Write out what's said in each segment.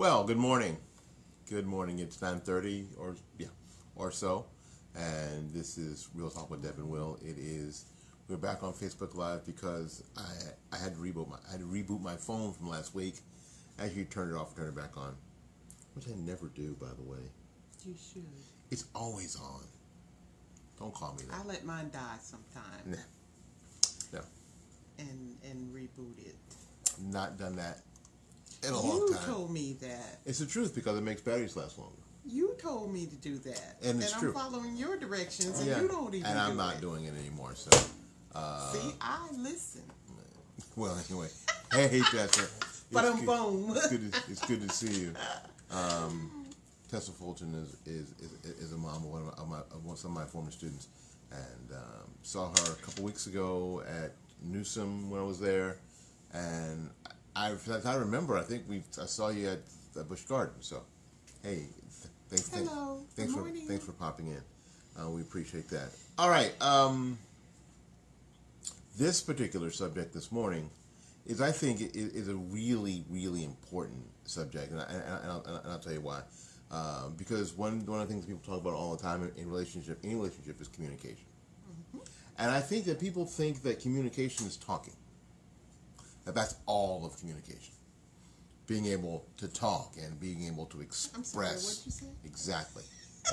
Well, good morning. Good morning. It's 9:30 or yeah, or so, and this is Real Talk with Deb and Will. It is. We're back on Facebook Live because I I had to reboot my I had to reboot my phone from last week. I actually turned it off and turned it back on, which I never do, by the way. You should. It's always on. Don't call me that. I let mine die sometime Nah. No, and and reboot it. not done that in a long You told me that. It's the truth because it makes batteries last longer. You told me to do that. And it's I'm true. following your directions, and Yeah. you don't even. and I'm do not it. doing it anymore. So, uh, See, I listen. well, anyway, hey, Tessa. It's But I'm good- boom. It's good, to, it's good to see you. Um, Tessa Fulton is, is, is, is a mom of, one of, my, of, my, one- some of my former students. And um, saw her a couple weeks ago at Newsom when I was there. And I, I remember, I think we I saw you at the Busch Garden. So, hey, th- thanks, thanks, Hello. thanks, Good for, morning. thanks for popping in. Uh, we appreciate that. All right. Um, this particular subject this morning is, I think, is, is a really, really important subject, and, I, and, I'll, and I'll tell you why. Uh, because one one of the things people talk about all the time in, in relationship, any relationship, is communication. And I think that people think that communication is talking. That that's all of communication. Being able to talk and being able to express. Sorry, what'd you say? Exactly.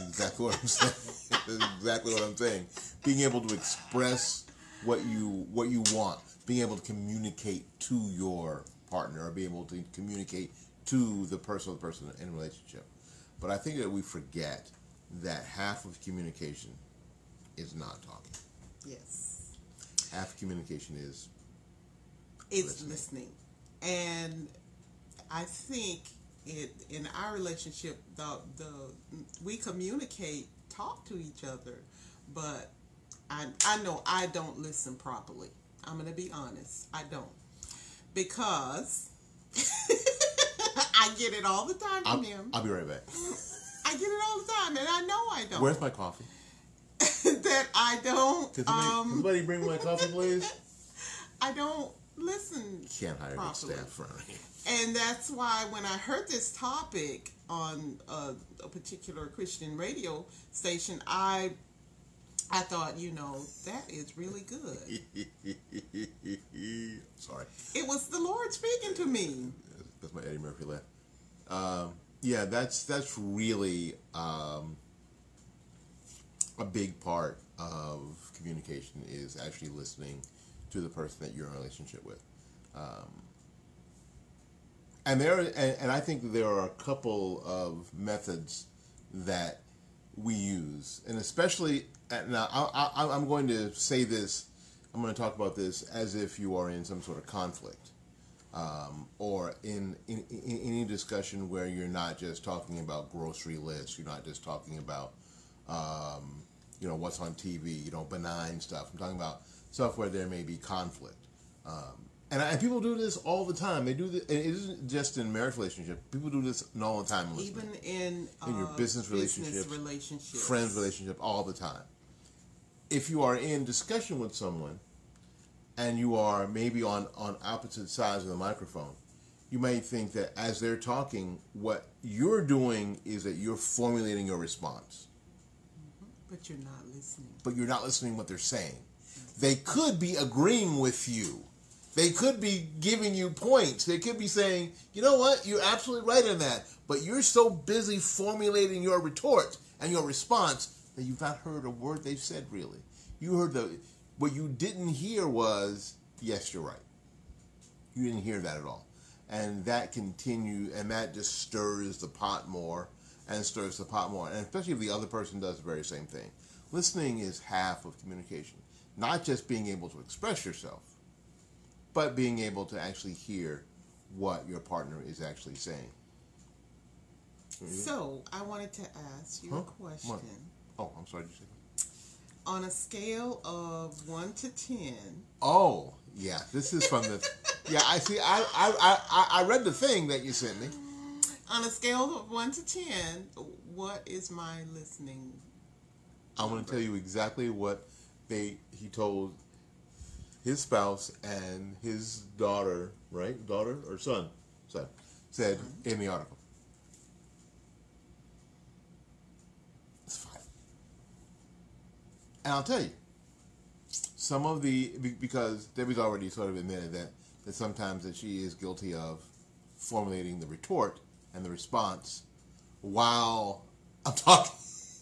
Exactly what I'm saying. Exactly what I'm saying. Being able to express what you what you want, being able to communicate to your partner, or be able to communicate to the person or the person in a relationship. But I think that we forget that half of communication is not talking. Yes, Half of communication is it's Listening. listening, and I think it in our relationship, the the we communicate, talk to each other, but I I know I don't listen properly. I'm gonna be honest, I don't because I get it all the time I'll, from him. I'll be right back. I get it all the time, and I know I don't. Where's my coffee? that I don't. Can somebody, can Um, somebody bring my coffee, please? I don't listen. Can't hire properly. staff around here. And that's why when I heard this topic on a, a particular Christian radio station, I I thought, you know, that is really good. Sorry, It was the Lord speaking to me. that's my Eddie Murphy laugh. Um, yeah, that's that's really um, a big part of communication is actually listening to the person that you're in a relationship with. Um, and there, and, and I think there are a couple of methods that we use, and especially and now I, I, I'm going to say this. I'm going to talk about this as if you are in some sort of conflict, um, or in, in, in any discussion where you're not just talking about grocery lists. You're not just talking about um, you know what's on TV. You know benign stuff. I'm talking about stuff where there may be conflict. Um, and, I, and people do this all the time. They do this. It isn't just in marriage relationship. People do this all the time. Even in, In your uh, business relationships. friends relationship all the time. If you are in discussion with someone and you are maybe on, on opposite sides of the microphone, you may think that as they're talking, what you're doing is that you're formulating your response, But you're not listening. but you're not listening what they're saying. They could be agreeing with you. They could be giving you points. They could be saying, you know what, you're absolutely right in that. But you're so busy formulating your retort and your response that you've not heard a word they've said really. You heard the what you didn't hear was, yes, you're right. You didn't hear that at all. And that continue and that just stirs the pot more and stirs the pot more. And especially if the other person does the very same thing. Listening is half of communication. Not just being able to express yourself, but being able to actually hear what your partner is actually saying. Mm-hmm. So I wanted to ask you Huh? a question. What? Oh, I'm sorry. Did you say that? On a scale of one to ten. Oh yeah. This is from the. yeah, I see. I, I I I read the thing that you sent me. on a scale of one to ten, what is my listening? I'm going to tell you exactly what they he told his spouse and his daughter, right? Daughter or son? Son said in the article. It's five. And I'll tell you, some of the because Debbie's already sort of admitted that that sometimes that she is guilty of formulating the retort and the response while I'm talking.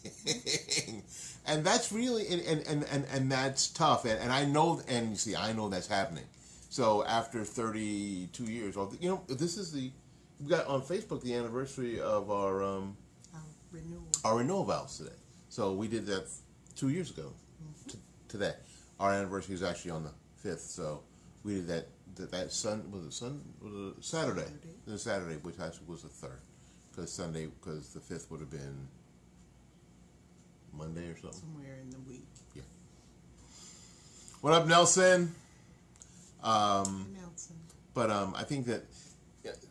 and that's really and and, and, and, that's tough and, and I know and you see I know that's happening. So after 32 years, you know, this is the we got on Facebook the anniversary of our um, Our renewal. our renewal vows today. So we did that two years ago t- today. Our anniversary is actually on the fifth, so we did that that, that sun was it sun was it Saturday? Saturday. Was Saturday, which actually was the third, because Sunday because the fifth would have been Monday or something. Somewhere in the week. Yeah. What up, Nelson? Nelson. But um, I think that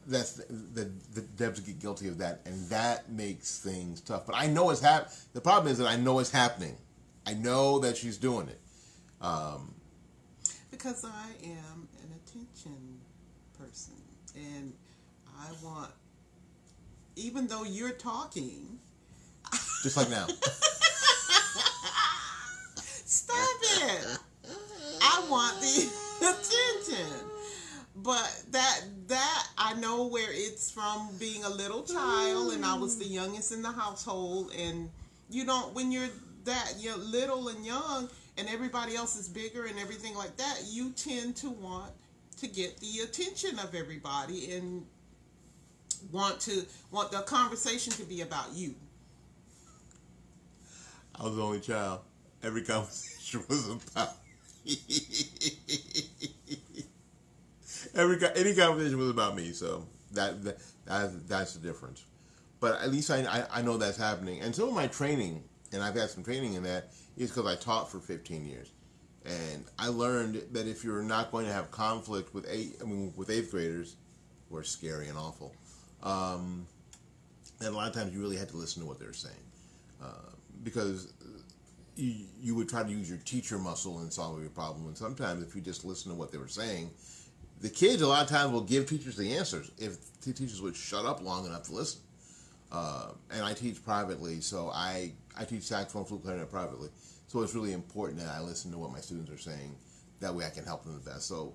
that's the, the, the Debs get guilty of that, and that makes things tough. But I know it's hap- The problem is that I know it's happening. I know that she's doing it. Because I am an attention person. And I want, even though you're talking, Just like now. stop it. I want the attention. But that that I know where it's from being a little child and I was the mm. youngest in the household and you don't when you're that you're little and young and everybody else is bigger and everything like that, you tend to want to get the attention of everybody and want to want the conversation to be about you. I was the only child. Every conversation was about me. Every any conversation was about me. So that, that, that that's the difference. But at least I, I I know that's happening. And some of my training, and I've had some training in that, is because I taught for 15 years, and I learned that if you're not going to have conflict with eight, I mean with eighth graders, who are scary and awful, um, then a lot of times you really had to listen to what they're saying because you, you would try to use your teacher muscle in solving your problem. And sometimes, if you just listen to what they were saying, the kids a lot of times will give teachers the answers if the teachers would shut up long enough to listen. Uh, and I teach privately, so I I teach saxophone, flute, clarinet privately. So it's really important that I listen to what my students are saying. That way, I can help them the best. So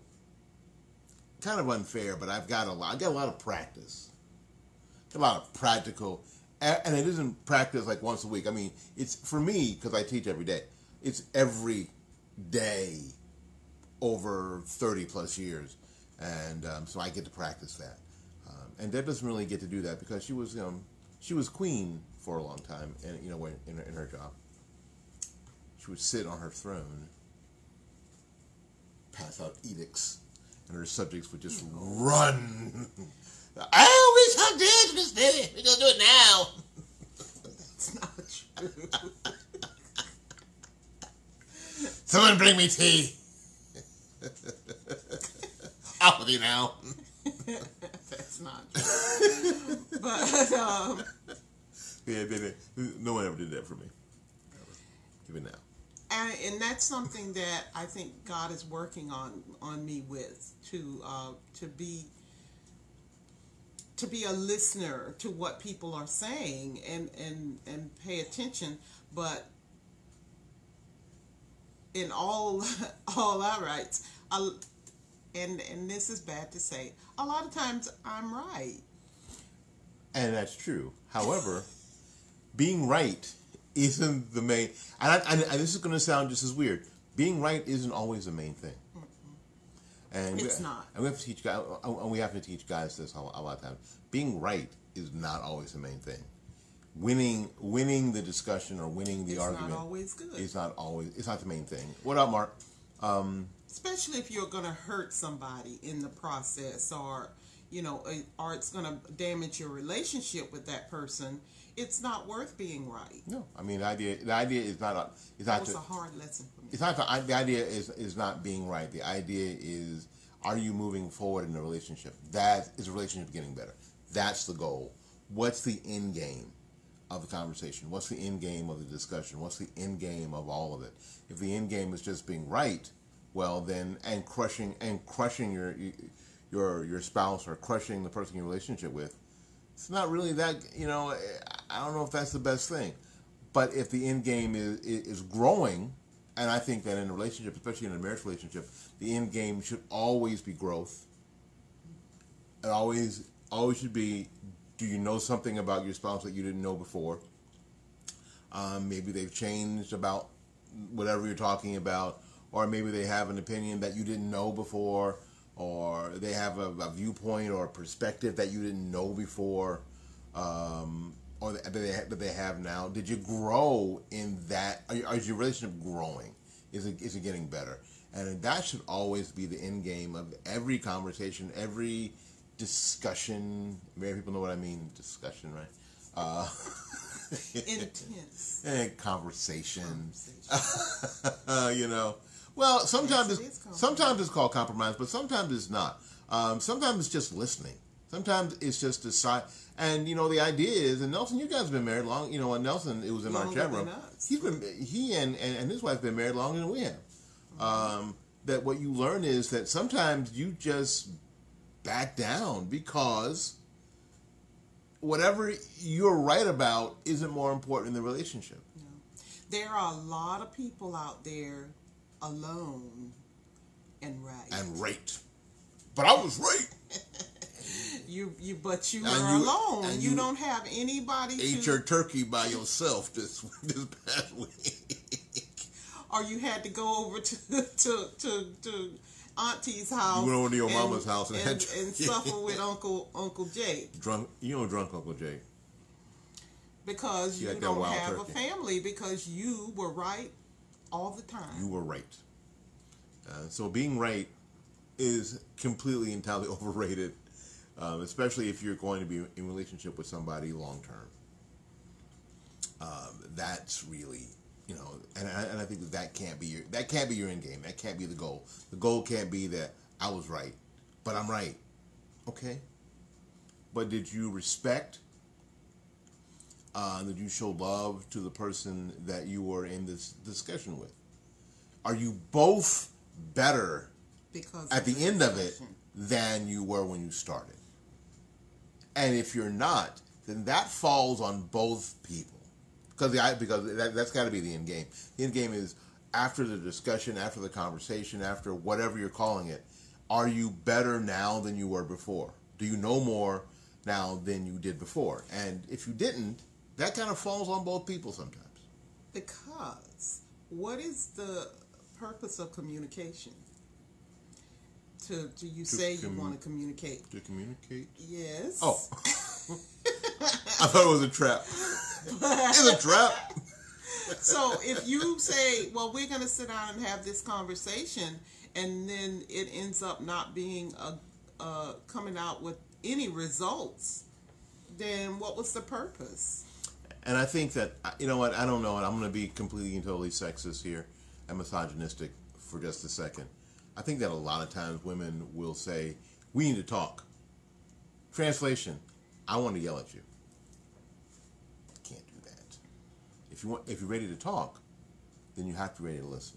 kind of unfair, but I've got a lot. I got a lot of practice a lot of practical and it isn't practice like once a week. I mean it's for me because i teach every day it's every day over 30 plus years. And um, so i get to practice that. Um, and deb doesn't really get to do that because she was um, she was queen for a long time and you know when in, her- in her job. She would sit on her throne pass out edicts and her subjects would just run I wish I did, Miss Betty. We're gonna do it now. That's not true. Someone bring me tea. Out with you now. That's not true. but um Yeah, they, they, no one ever did that for me. Ever. Even now. and, and that's something that I think God is working on on me with to uh, to be to be a listener to what people are saying and and and pay attention, but in all all our rights, and and this is bad to say, a lot of times I'm right. And that's true. However, being right isn't the main. And, I, and this is going to sound just as weird. Being right isn't always the main thing. And It's we, not. And we have to teach guys. And we have to teach guys this a lot of times. Being right is not always the main thing. Winning, winning the discussion or winning the It's argument not always good. is not always. It's not the main thing. What up, Mark? Um, especially if you're going to hurt somebody in the process or you know, or it's going to damage your relationship with that person, it's not worth being right. No, I mean the idea. The idea is not. A, it's That not. was To, a hard lesson. It's not. To, the idea is is not being right. The idea is, are you moving forward in the relationship? That is a relationship getting better. That's the goal. What's the end game of the conversation? What's the end game of the discussion? What's the end game of all of it? If the end game is just being right, well then, and crushing and crushing your your your spouse or crushing the person you're a relationship with, it's not really that you know i don't know if that's the best thing but if the end game is is growing and i think that in a relationship especially in a marriage relationship the end game should always be growth. It always always should be do you know something about your spouse that you didn't know before? Um, maybe they've changed about whatever you're talking about or maybe they have an opinion that you didn't know before or they have a, a viewpoint or a perspective that you didn't know before, um, or that they that they have now. Did you grow in that? Are, is your relationship growing? Is it is it getting better? And that should always be the end game of every conversation, every discussion. Many people know what I mean, discussion, right? Uh, Intense. and conversation. conversation. you know. Well, sometimes Yes, it it's sometimes it's called compromise, but sometimes it's not. Um, sometimes it's just listening. Sometimes it's just decide. And you know, the idea is, and Nelson, you guys have been married long. You know, and Nelson, it was in our chat room. He's been he and, and and his wife been married longer than we have. Um, that what you learn is that sometimes you just back down because whatever you're right about isn't more important in the relationship. There are a lot of people out there alone and right. And right. But I was right. You you but you And are you- alone. and You, you don't have anybody ate to your turkey by yourself this this past week. or you had to go over to to to, to auntie's house. went over to your and- mama's house and and, had- and suffer with Uncle Uncle Jake drunk, you don't drunk Uncle Jay. because You you, don't have turkey. a family because you were right all the time. You were right. Uh, so being right is completely entirely overrated, um, especially if you're going to be in relationship with somebody long term. Um, that's really, you know, and I, and I think that that can't be your that can't be your end game. That can't be the goal. The goal can't be that I was right, but I'm right. Okay. But did you respect? Uh, did you show love to the person that you were in this discussion with? Are you both better because at the end of it than you were when you started? And if you're not, then that falls on both people because because that, that's got to be the end game. The end game is after the discussion, after the conversation, after whatever you're calling it. Are you better now than you were before? Do you know more now than you did before? And if you didn't, that kind of falls on both people sometimes. Because what is the purpose of communication? To do you say you want to communicate? To communicate. Yes. Oh, I thought it was a trap. it's a trap. so if you say, "Well, we're going to sit down and have this conversation," and then it ends up not being a, uh, coming out with any results, then what was the purpose? And I think that you know what I don't know, and I'm going to be completely and totally sexist here and misogynistic for just a second. I think that a lot of times women will say, "We need to talk." Translation: I want to yell at you. Can't do that. If you want, if you're ready to talk, then you have to be ready to listen.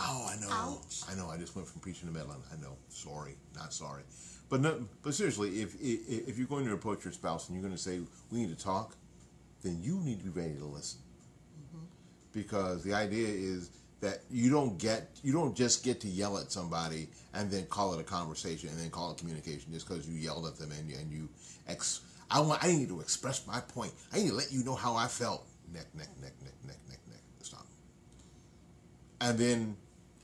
Oh, I know. Ouch. I know. I just went from preaching to meddling. I know. Sorry, not sorry. But no, but seriously, if, if if you're going to approach your spouse and you're going to say we need to talk, then you need to be ready to listen. Mm-hmm. Because the idea is that you don't get you don't just get to yell at somebody and then call it a conversation and then call it communication just because you yelled at them and you, and you ex I want I need to express my point. I need to let you know how I felt. Neck, neck, neck, neck, neck, neck, neck. Stop. And then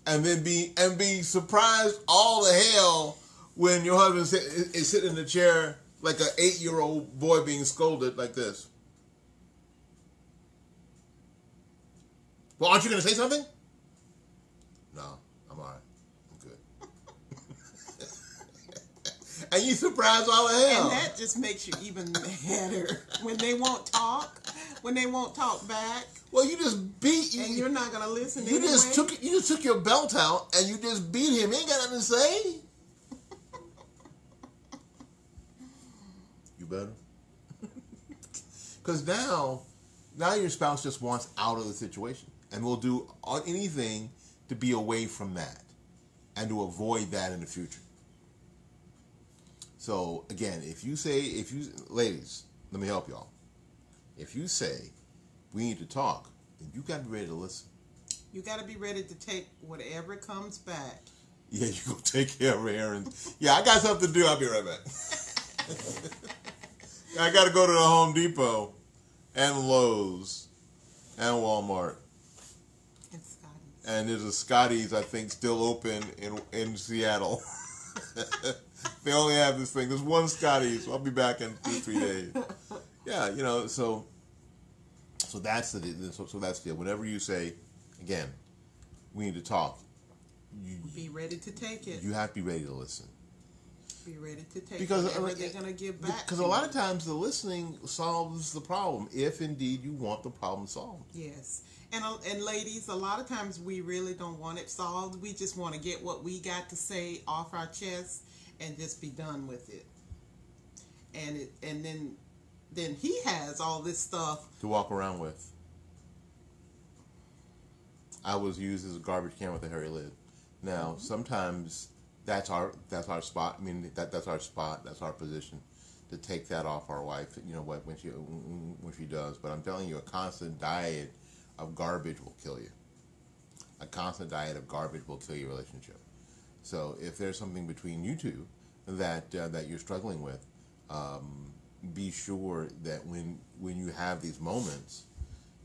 and then be and be surprised all the hell when your husband sit, is, sitting in the chair like an eight year old boy being scolded like this. Well, aren't you going to say something? No, I'm all right. I'm good. and you surprise all of hell. And that just makes you even madder when they won't talk, when they won't talk back, well, you just beat you. and you're not gonna listen. You anyway. just took you just took your belt out and you just beat him. He ain't got nothing to say. you better. Because now, now your spouse just wants out of the situation and will do anything to be away from that and to avoid that in the future. So again, if you say, if you ladies, let me help y'all. If you say we need to talk, then you got to be ready to listen. You got to be ready to take whatever comes back. Yeah, you go take care of Aaron. Yeah, I got something to do. I'll be right back. I got to go to the Home Depot and Lowe's and Walmart. And there's a Scotty's, I think, still open in in Seattle. they only have this thing. There's one Scotty's. I'll be back in two, three days. Yeah, you know, so so that's the so, so that's the deal. Whenever you say, again, we need to talk, you Be ready to take it. you have to be ready to listen. Be ready to take because whatever uh, they're gonna give back. Because a lot you. of times the listening solves the problem, if indeed you want the problem solved. Yes. And, uh, and ladies, a lot of times we really don't want it solved. We just want to get what we got to say off our chest and just be done with it. And it and then then he has all this stuff. to walk around with. I was used as a garbage can with a hairy lid. Now, sometimes that's our that's our spot. I mean, that that's our spot. That's our position to take that off our wife. You know what when she when she does. But I'm telling you, a constant diet of garbage will kill you. A constant diet of garbage will kill your relationship. So if there's something between you two that uh, that you're struggling with, um, be sure that when when you have these moments,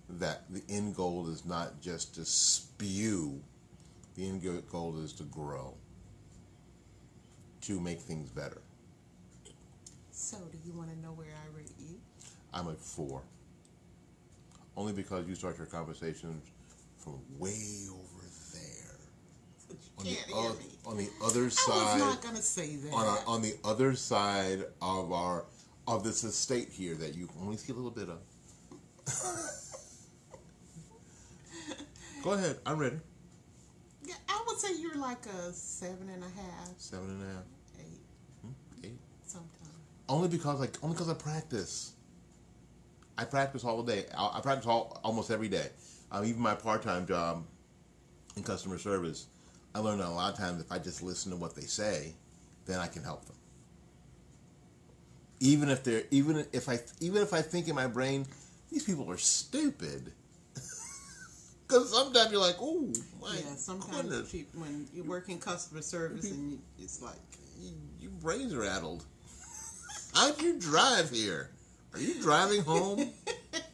that the end goal is not just to spew. The end goal is to grow, to make things better. So, do you want to know where I rate you? I'm at four. Only because you start your conversations from way over there. On the, can't hear oth- me. on the other side. I was not gonna say that. on, our, on the other side of our of this estate here that you only see a little bit of. Go ahead, I'm ready. yeah, I would say you're like a seven and a half, Seven and a half, eight, eight. sometimes. Only because like only because I practice. I practice all day. I, I practice all almost every day. Um, even my part time job in customer service, I learned that a lot of times if I just listen to what they say, then I can help them. Even if they're even if I even if I think in my brain these people are stupid. Because sometimes you're like, oh my yeah, sometimes goodness, peop- when you work in customer service mm-hmm. and you, it's like, you, your brains are addled. How'd you drive here? Are you driving home?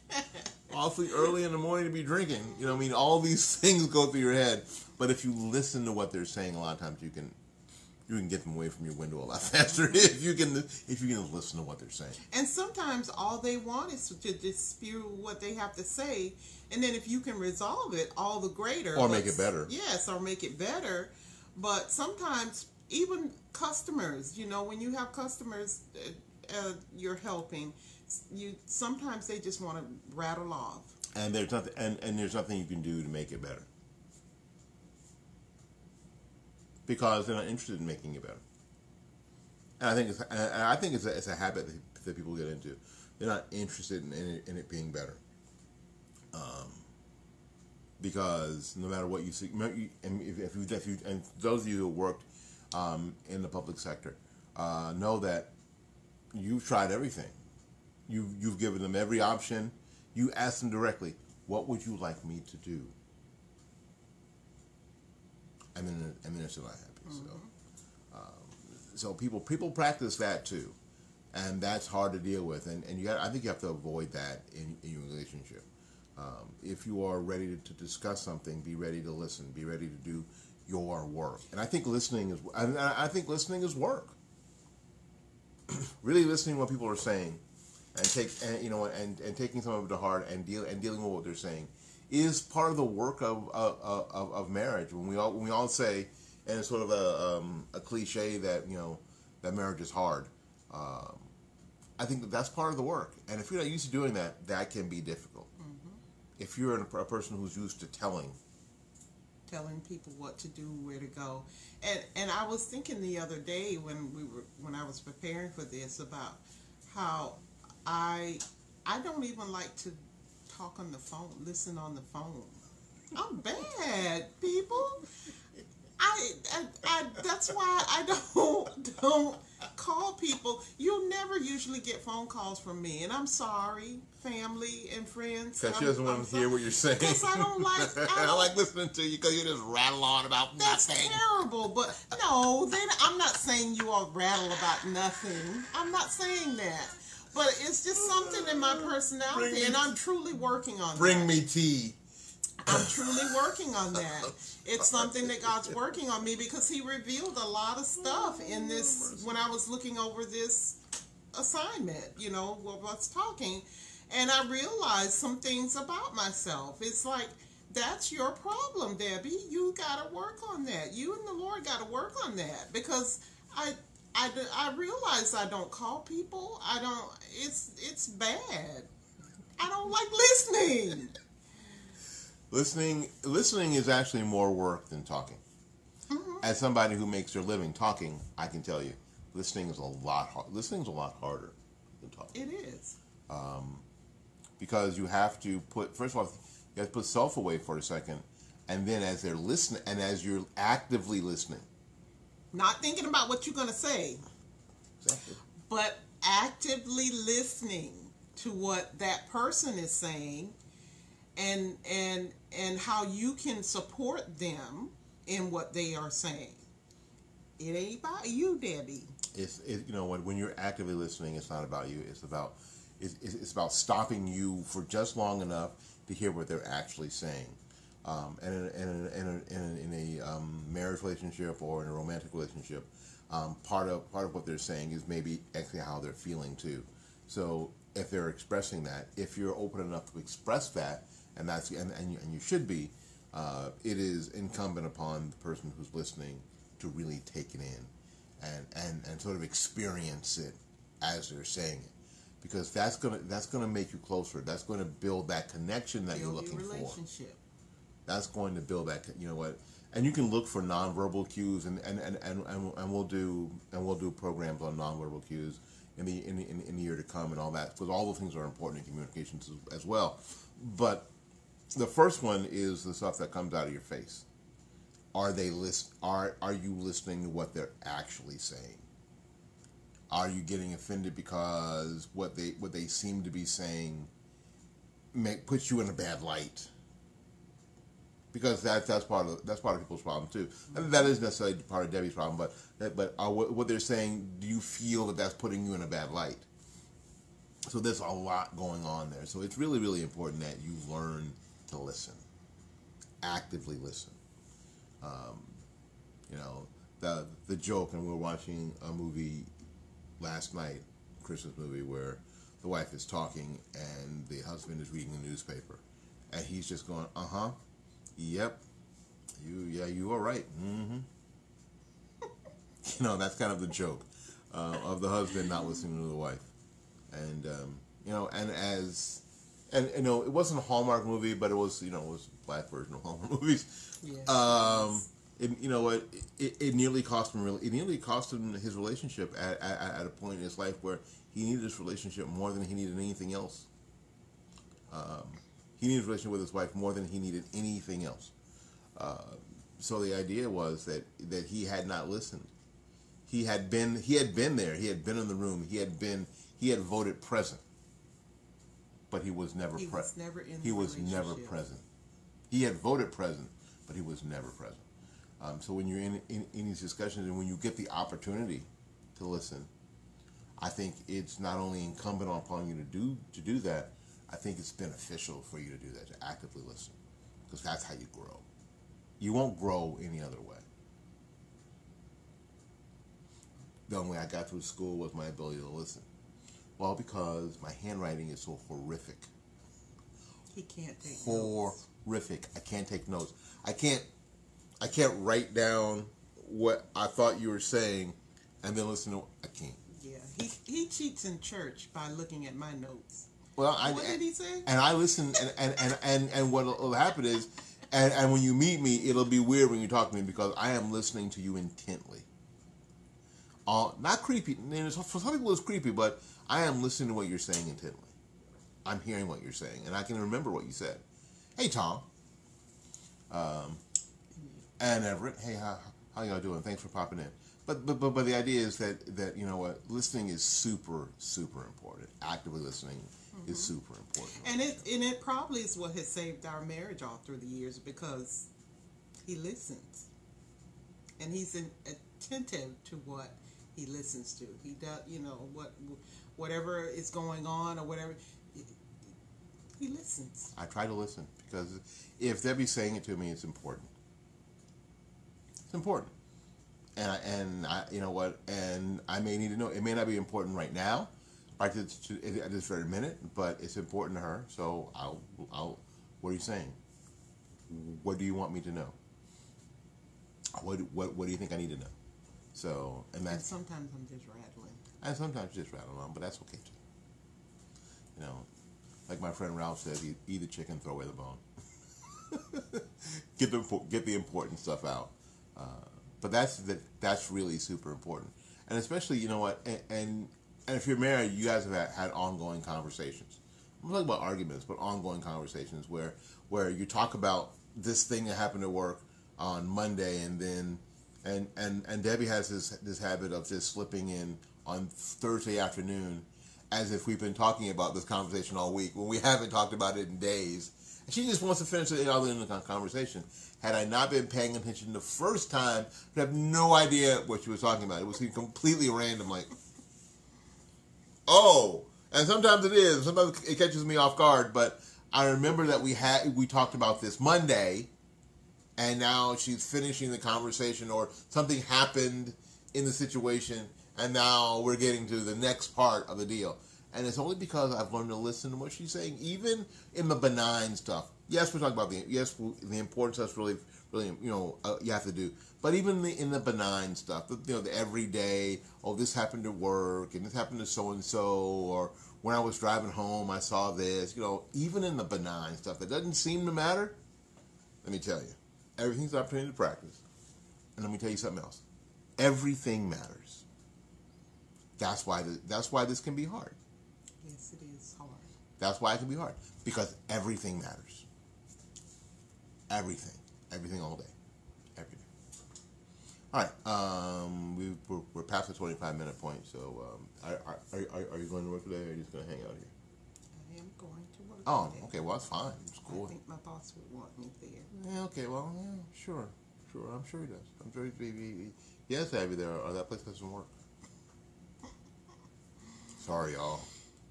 Awfully early in the morning to be drinking. You know, what I mean, all these things go through your head. But if you listen to what they're saying, a lot of times you can you can get them away from your window a lot faster if you can if you can listen to what they're saying. And sometimes all they want is to just spew what they have to say, and then if you can resolve it, all the greater. Or make it better. Yes, or make it better. But sometimes even customers, you know, when you have customers uh, uh, you're helping, you sometimes they just want to rattle off. And there's nothing and, and there's nothing you can do to make it better. Because they're not interested in making it better. And I think it's, I think it's a, it's a habit that, that people get into. They're not interested in, in, it, in it being better. Um, because no matter what you see, and if, if you, if you, and those of you who worked um, in the public sector uh, know that you've tried everything. You've, you've given them every option. You ask them directly, what would you like me to do? I mean, I mean, they're not happy. So, um, so people people practice that too, and that's hard to deal with. And, and you got, I think you have to avoid that in, in your relationship. Um, if you are ready to, to discuss something, be ready to listen. Be ready to do your work. And I think listening is I, I think listening is work. really listening to what people are saying, and take and you know and, and taking some of it to heart and deal and dealing with what they're saying is part of the work of of, of, of marriage. When we all when we all say, and it's sort of a um, a cliche that you know that marriage is hard. Um, I think that that's part of the work. And if you're not used to doing that, that can be difficult. If you're a, a person who's used to telling, telling people what to do, where to go. And and I was thinking the other day when we were when I was preparing for this about how I I don't even like to talk on the phone, listen on the phone. I'm bad, people. I, I, I that's why I don't don't call people. You'll never usually get phone calls from me, and I'm sorry, family and friends. because she doesn't want to hear what you're saying. Because I don't like. I, I don't, like listening to you because you just rattle on about that's nothing. terrible. But no, then I'm not saying you all rattle about nothing. I'm not saying that. But it's just something in my personality, and I'm truly working on Bring that. me tea. I'm truly working on that. It's something that God's working on me because He revealed a lot of stuff in this when I was looking over this assignment, you know, while I was talking. And I realized some things about myself. It's like, that's your problem, Debbie. You got to work on that. You and the Lord got to work on that because I. I, I realize I don't call people. I don't. It's it's bad. I don't like listening. Listening, listening is actually more work than talking. Mm-hmm. As somebody who makes their living talking, I can tell you, listening is a lot. Hard, listening is a lot harder than talking It is. because you have to put first of all, you have to put self away for a second, and then as they're listening, and as you're actively listening, Not thinking about what you're going to say, exactly. but actively listening to what that person is saying and and and how you can support them in what they are saying. It ain't about you, Debbie. it's it, you know when, when you're actively listening it's not about you it's about it's, it's it's about stopping you for just long enough to hear what they're actually saying um, and in, in, in, a, in, in a um, marriage relationship or in a romantic relationship um, part of part of what they're saying is maybe actually how they're feeling too. So if they're expressing that if you're open enough to express that and that's and, and, you, and you should be uh, it is incumbent upon the person who's listening to really take it in and, and, and sort of experience it as they're saying it. Because that's gonna that's gonna make you closer. That's going to build that connection that you're looking your for. relationship. That's going to build that you know what? And you can look for nonverbal cues and and, and, and, and, we'll do and we'll do programs on nonverbal cues in the in, the- in, in the year to come and all that because all those things are important in communications as, as well. But the first one is the stuff that comes out of your face. Are they list are are you listening to what they're actually saying? Are you getting offended because what they what they seem to be saying make puts you in a bad light because that that's part of that's part of people's problem too. And that is necessarily part of Debbie's problem, but but what what they're saying, do you feel that that's putting you in a bad light? So there's a lot going on there. So it's really really important that you learn to listen, actively listen. Um, you know the the joke, and we were watching a movie last night, Christmas movie, where the wife is talking and the husband is reading the newspaper, and he's just going, "Uh huh, yep, you yeah you are right." Mm-hmm. you know that's kind of the joke uh, of the husband not listening to the wife, and um, you know, and as and you know, it wasn't a Hallmark movie, but it was you know it was black version of Hallmark movies. Yes. Um, it, you know what? It, it nearly cost him. Really, it nearly cost him his relationship at, at, at a point in his life where he needed this relationship more than he needed anything else. Um, he needed a relationship with his wife more than he needed anything else. Uh, so the idea was that that he had not listened. He had been he had been there. He had been in the room. He had been he had voted present, but he was never present. He present. was never He was never present. He had voted present, but he was never present. Um, so when you're in, in in these discussions and when you get the opportunity to listen, I think it's not only incumbent upon you to do to do that. I think it's beneficial for you to do that to actively listen, because that's how you grow. You won't grow any other way. The only way I got through school was my ability to listen. Well, because my handwriting is so horrific. He can't take notes. Horrific. I can't take notes. I can't. I can't write down what I thought you were saying and then listen to I can't. Yeah, he he cheats in church by looking at my notes. Well, I, What did he say? And I listen, and and and and, and what will happen is, and and when you meet me, it'll be weird when you talk to me because I am listening to you intently. Uh, not creepy. For some people, it's creepy, but I am listening to what you're saying intently. I'm hearing what you're saying, and I can remember what you said. Hey, Tom. Um, and Everett. Hey, how how y'all doing? Thanks for popping in. But, but but but the idea is that that you know what listening is super super important. Actively listening Mm-hmm. is super important. And it and it probably is what has saved our marriage all through the years because he listens, and he's in, attentive to what he listens to. He does, you know, what whatever is going on or whatever. He, listens. I try to listen because if Debbie's saying it to me, it's important. It's important, and I, and I, you know what, and I may need to know. It may not be important right now, right to, to, at this very minute, but it's important to her. So I'll, I'll. What are you saying? What do you want me to know? What what what do you think I need to know? So and And sometimes I'm just rattling. and sometimes just rattling on, but that's okay too. You know, like my friend Ralph says, eat, eat the chicken, throw away the bone. get the get the important stuff out. Uh, but that's the, that's really super important, and especially you know what, and, and and if you're married, you guys have had, had ongoing conversations. I'm talking about arguments, but ongoing conversations where where you talk about this thing that happened at work on Monday, and then and and and Debbie has this this habit of just slipping in on Thursday afternoon, as if we've been talking about this conversation all week when we haven't talked about it in days. And she just wants to finish it other in the conversation. Had I not been paying attention the first time, I'd have no idea what she was talking about. It was completely random, like, oh. And sometimes it is. Sometimes it catches me off guard. But I remember that we had we talked about this Monday, and now she's finishing the conversation, or something happened in the situation, and now we're getting to the next part of the deal. And it's only because I've learned to listen to what she's saying, even in the benign stuff. Yes, we're talking about the yes the importance that's really really you know uh, you have to do. But even the, in the benign stuff, the, you know, the everyday, oh, this happened at work, and this happened to so and so, or when I was driving home, I saw this. You know, even in the benign stuff that doesn't seem to matter, let me tell you, everything's an opportunity to practice. And let me tell you something else. Everything matters. That's why the, that's why this can be hard. Yes, it is hard. That's why it can be hard because everything matters. Everything, everything all day. All right, um, we we're, we're past the twenty-five minute point. So, um, are, are, are, are you going to work today, or are you just going to hang out here? I am going to work. Oh, today. okay. Well, that's fine. It's cool. I think my boss would want me there. Yeah, okay, well, yeah, sure, sure. I'm sure he does. I'm sure he, he, he, he has to have you there, or that place doesn't work. Sorry, y'all.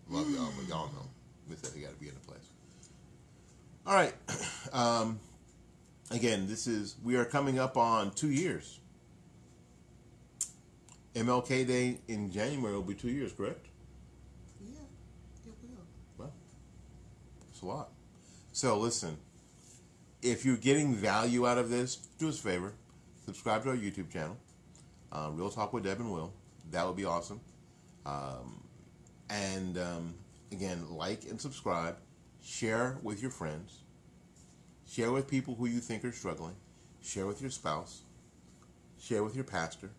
Love y'all, but y'all know. We said he got to be in the place. All right. Um, again, this is we are coming up on two years. MLK Day in January will be two years, correct? Yeah, it will. Well, it's a lot. So listen, if you're getting value out of this, do us a favor, subscribe to our YouTube channel, uh, Real Talk with Deb and Will. That would be awesome. Um, and um, again, like and subscribe. Share with your friends. Share with people who you think are struggling. Share with your spouse. Share with your pastor.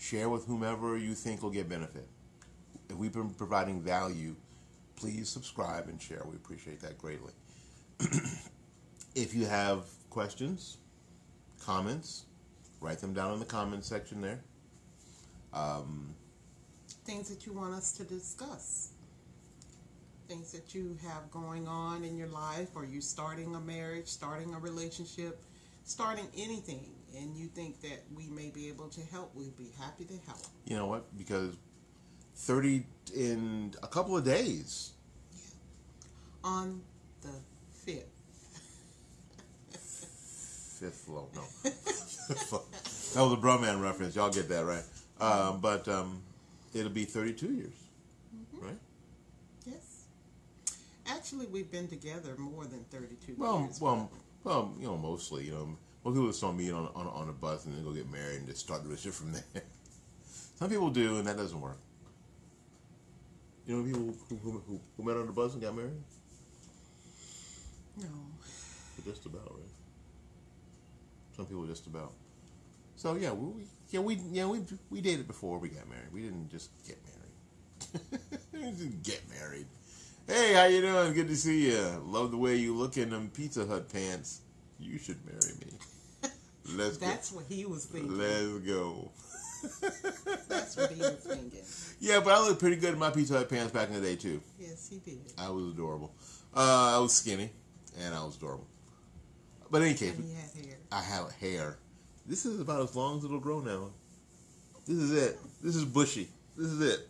Share with whomever you think will get benefit. If we've been providing value, please subscribe and share. We appreciate that greatly. if you have questions, comments, write them down in the comments section there. Um, Things that you want us to discuss. Things that you have going on in your life, or you starting a marriage, starting a relationship, starting anything, and you think that we may be able to help, we'd be happy to help. You know what? Because 30 in a couple of days. On the fifth. Fifth flow, no. that was a Brumman reference. Y'all get that, right? Um, but um, it'll be 32 years, right? Yes. Actually, we've been together more than 32 Well, years. well, well, you know, mostly, you know, most people just don't meet on, on on a bus and then go get married and just start the relationship from there. Some people do, and that doesn't work. You know people who, who, who, who met on the bus and got married? No. Just about, right? Some people just about. So yeah, we yeah we yeah we we dated before we got married. We didn't just get married. we didn't get married. Hey, how you doing? Good to see you. Love the way you look in them Pizza Hut pants. You should marry me. Let's go. That's go. what he was thinking. Let's go. That's what he was thinking. Yeah, but I looked pretty good in my Pizza Hut pants back in the day too. Yes, he did. I was adorable. Uh, I was skinny, and I was adorable. But in any case, And he had hair. I have hair. This is about as long as it'll grow now. This is it. This is bushy. This is it.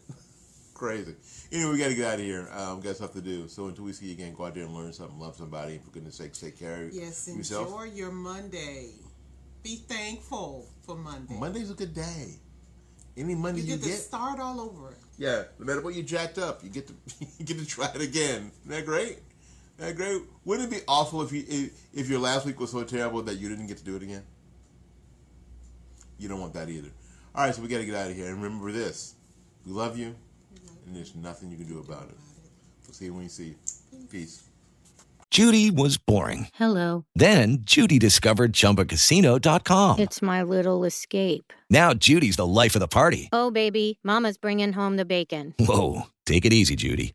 Crazy. Anyway, we got to get out of here. Um, we got stuff to do. So until we see you again, go out there and learn something, love somebody, and for goodness sake, take care of Yes, yourself. enjoy your Monday. Be thankful for Monday. Monday's a good day. Any Monday you you, get to start all over. yeah, no matter what you jacked up, you get to you get to try it again. Isn't that great? Isn't that great? Wouldn't it be awful if you if, if your last week was so terrible that you didn't get to do it again? You don't want that either. All right, so we got to get out of here. And remember this: we love you, and there's nothing you can do about it. We'll see you when you see you. Peace. Judy was boring. Hello. Then Judy discovered ChumbaCasino.com. It's my little escape. Now Judy's the life of the party. Oh, baby, Mama's bringing home the bacon. Whoa, take it easy, Judy.